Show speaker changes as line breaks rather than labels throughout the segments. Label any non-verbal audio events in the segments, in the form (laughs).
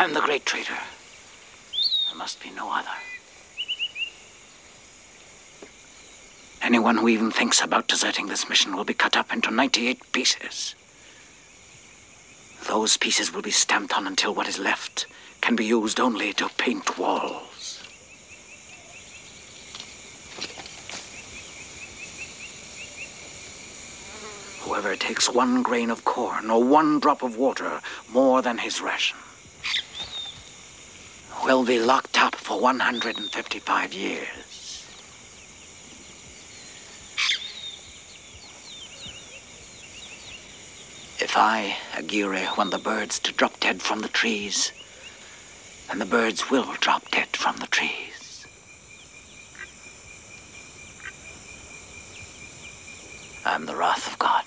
I'm the great traitor. There must be no other. Anyone who even thinks about deserting this mission will be cut up into 98 pieces. Those pieces will be stamped on until what is left can be used only to paint walls. Whoever takes one grain of corn or one drop of water more than his ration will be locked up for 155 years. If I, Aguirre, want the birds to drop dead from the trees, then the birds will drop dead from the trees. I'm the wrath of God.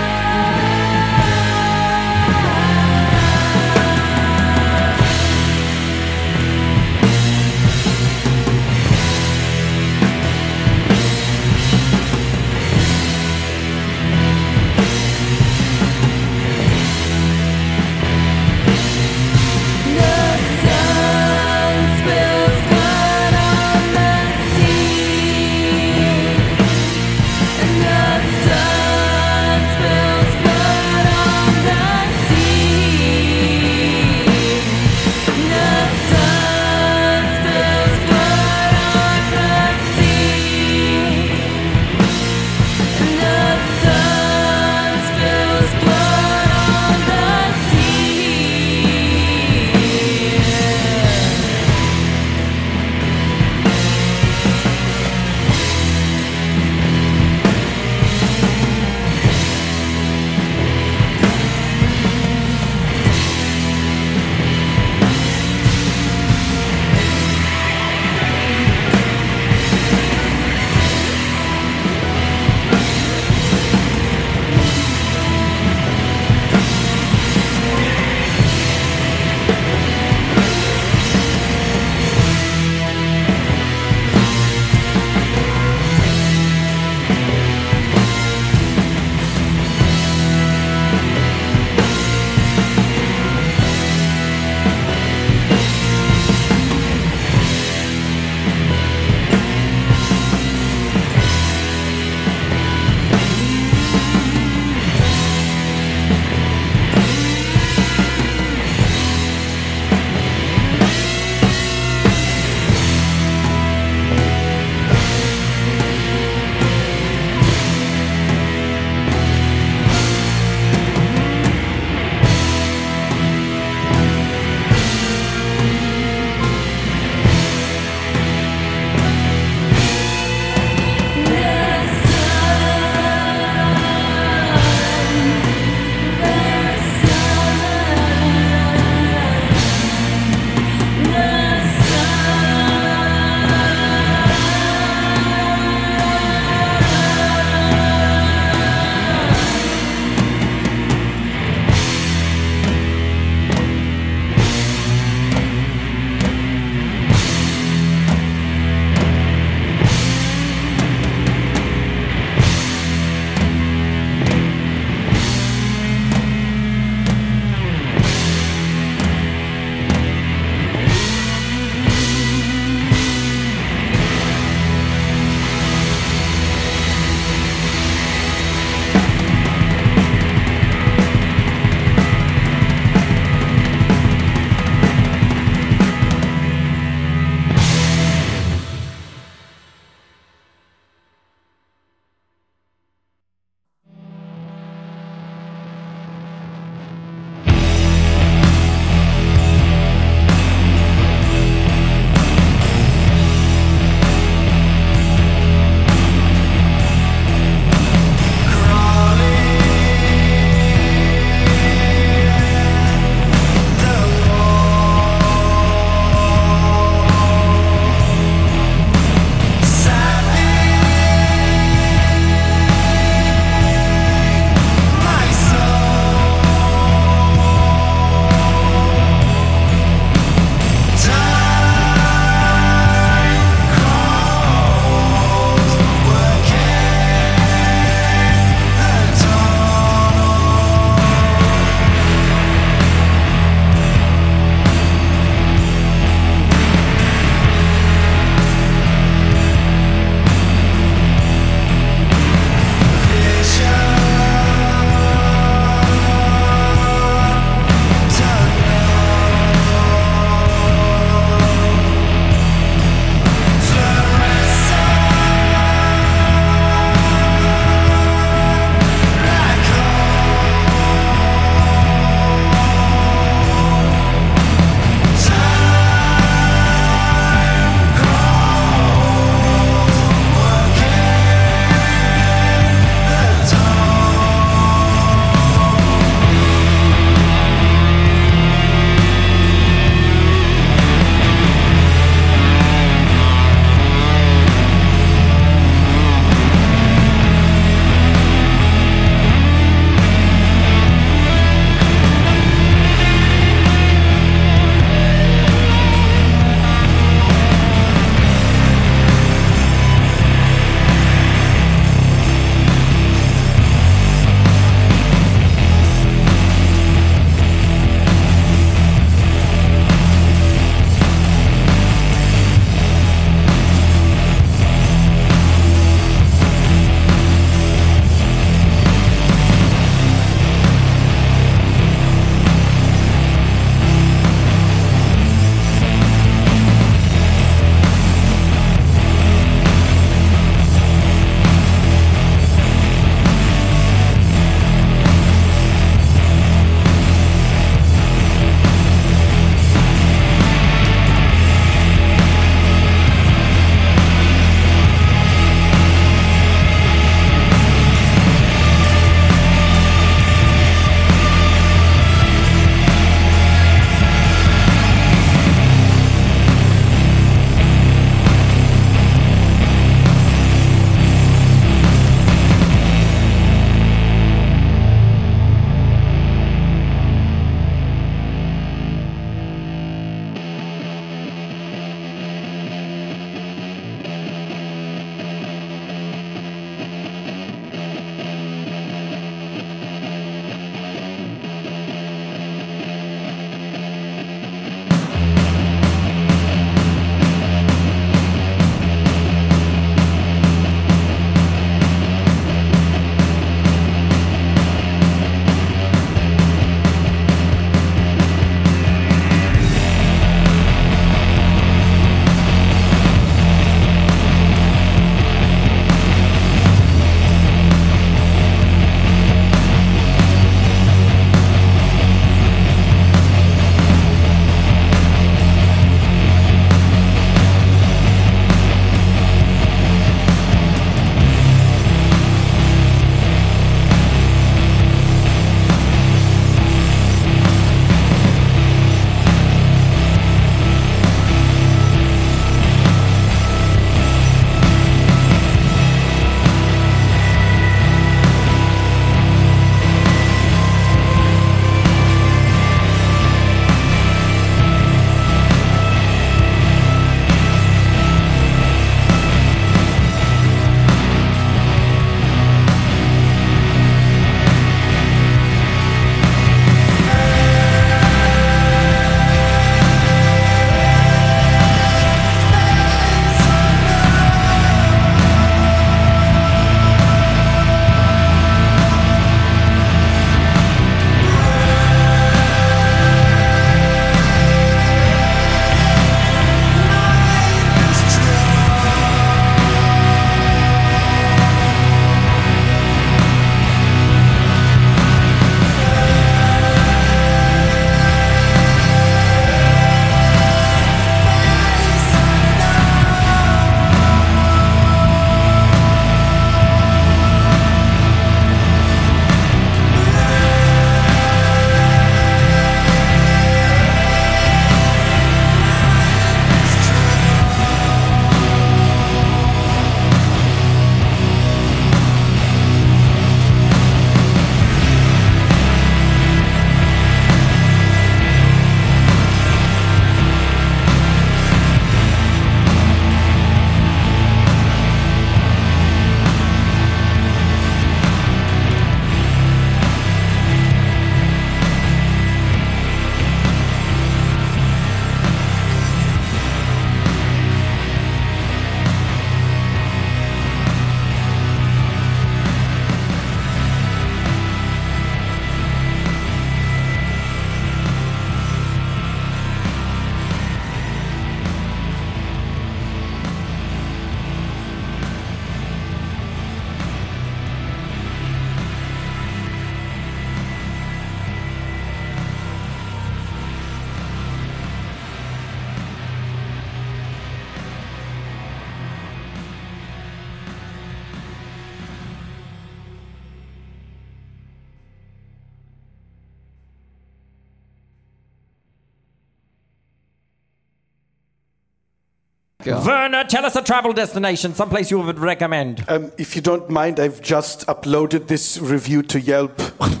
Werner, tell us a travel destination, someplace you would recommend.
Um, if you don't mind, I've just uploaded this review to Yelp. (laughs)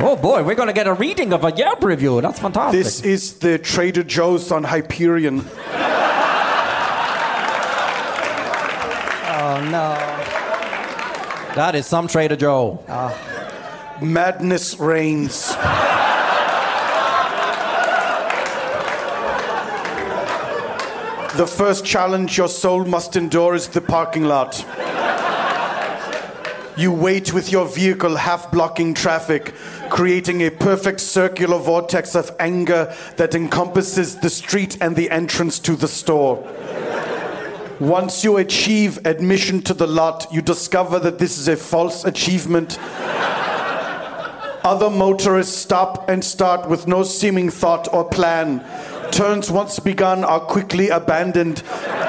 Oh boy, we're going to get a reading of a Yelp review. That's fantastic.
This is the Trader Joe's on Hyperion. (laughs)
oh no. That is some Trader Joe.
Madness reigns. The first challenge your soul must endure is the parking lot. You wait with your vehicle half blocking traffic, creating a perfect circular vortex of anger that encompasses the street and the entrance to the store. Once you achieve admission to the lot, you discover that this is a false achievement. Other motorists stop and start with no seeming thought or plan. Turns once begun are quickly abandoned,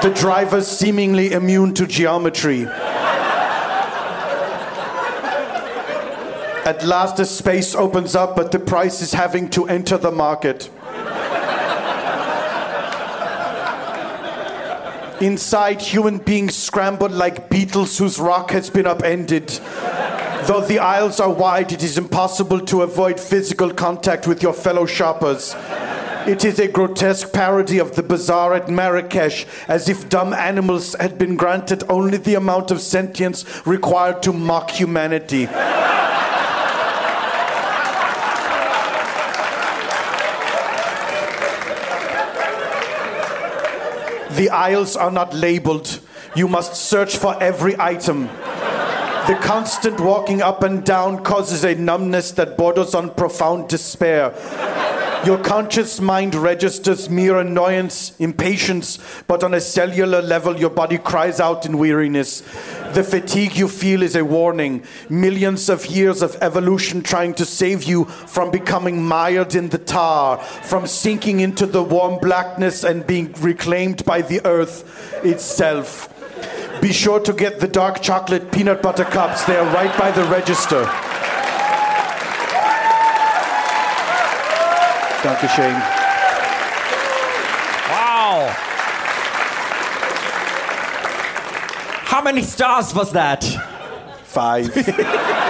the drivers seemingly immune to geometry. At last, a space opens up, but the price is having to enter the market. Inside, human beings scramble like beetles whose rock has been upended. Though the aisles are wide, it is impossible to avoid physical contact with your fellow shoppers. It is a grotesque parody of the bazaar at Marrakesh, as if dumb animals had been granted only the amount of sentience required to mock humanity. The aisles are not labeled. You must search for every item. The constant walking up and down causes a numbness that borders on profound despair. Your conscious mind registers mere annoyance, impatience, but on a cellular level, your body cries out in weariness. The fatigue you feel is a warning. Millions of years of evolution trying to save you from becoming mired in the tar, from sinking into the warm blackness and being reclaimed by the earth itself. Be sure to get the dark chocolate peanut butter cups, they are right by the register. Dankeschön.
Wow. How many stars was that?
Five. (laughs)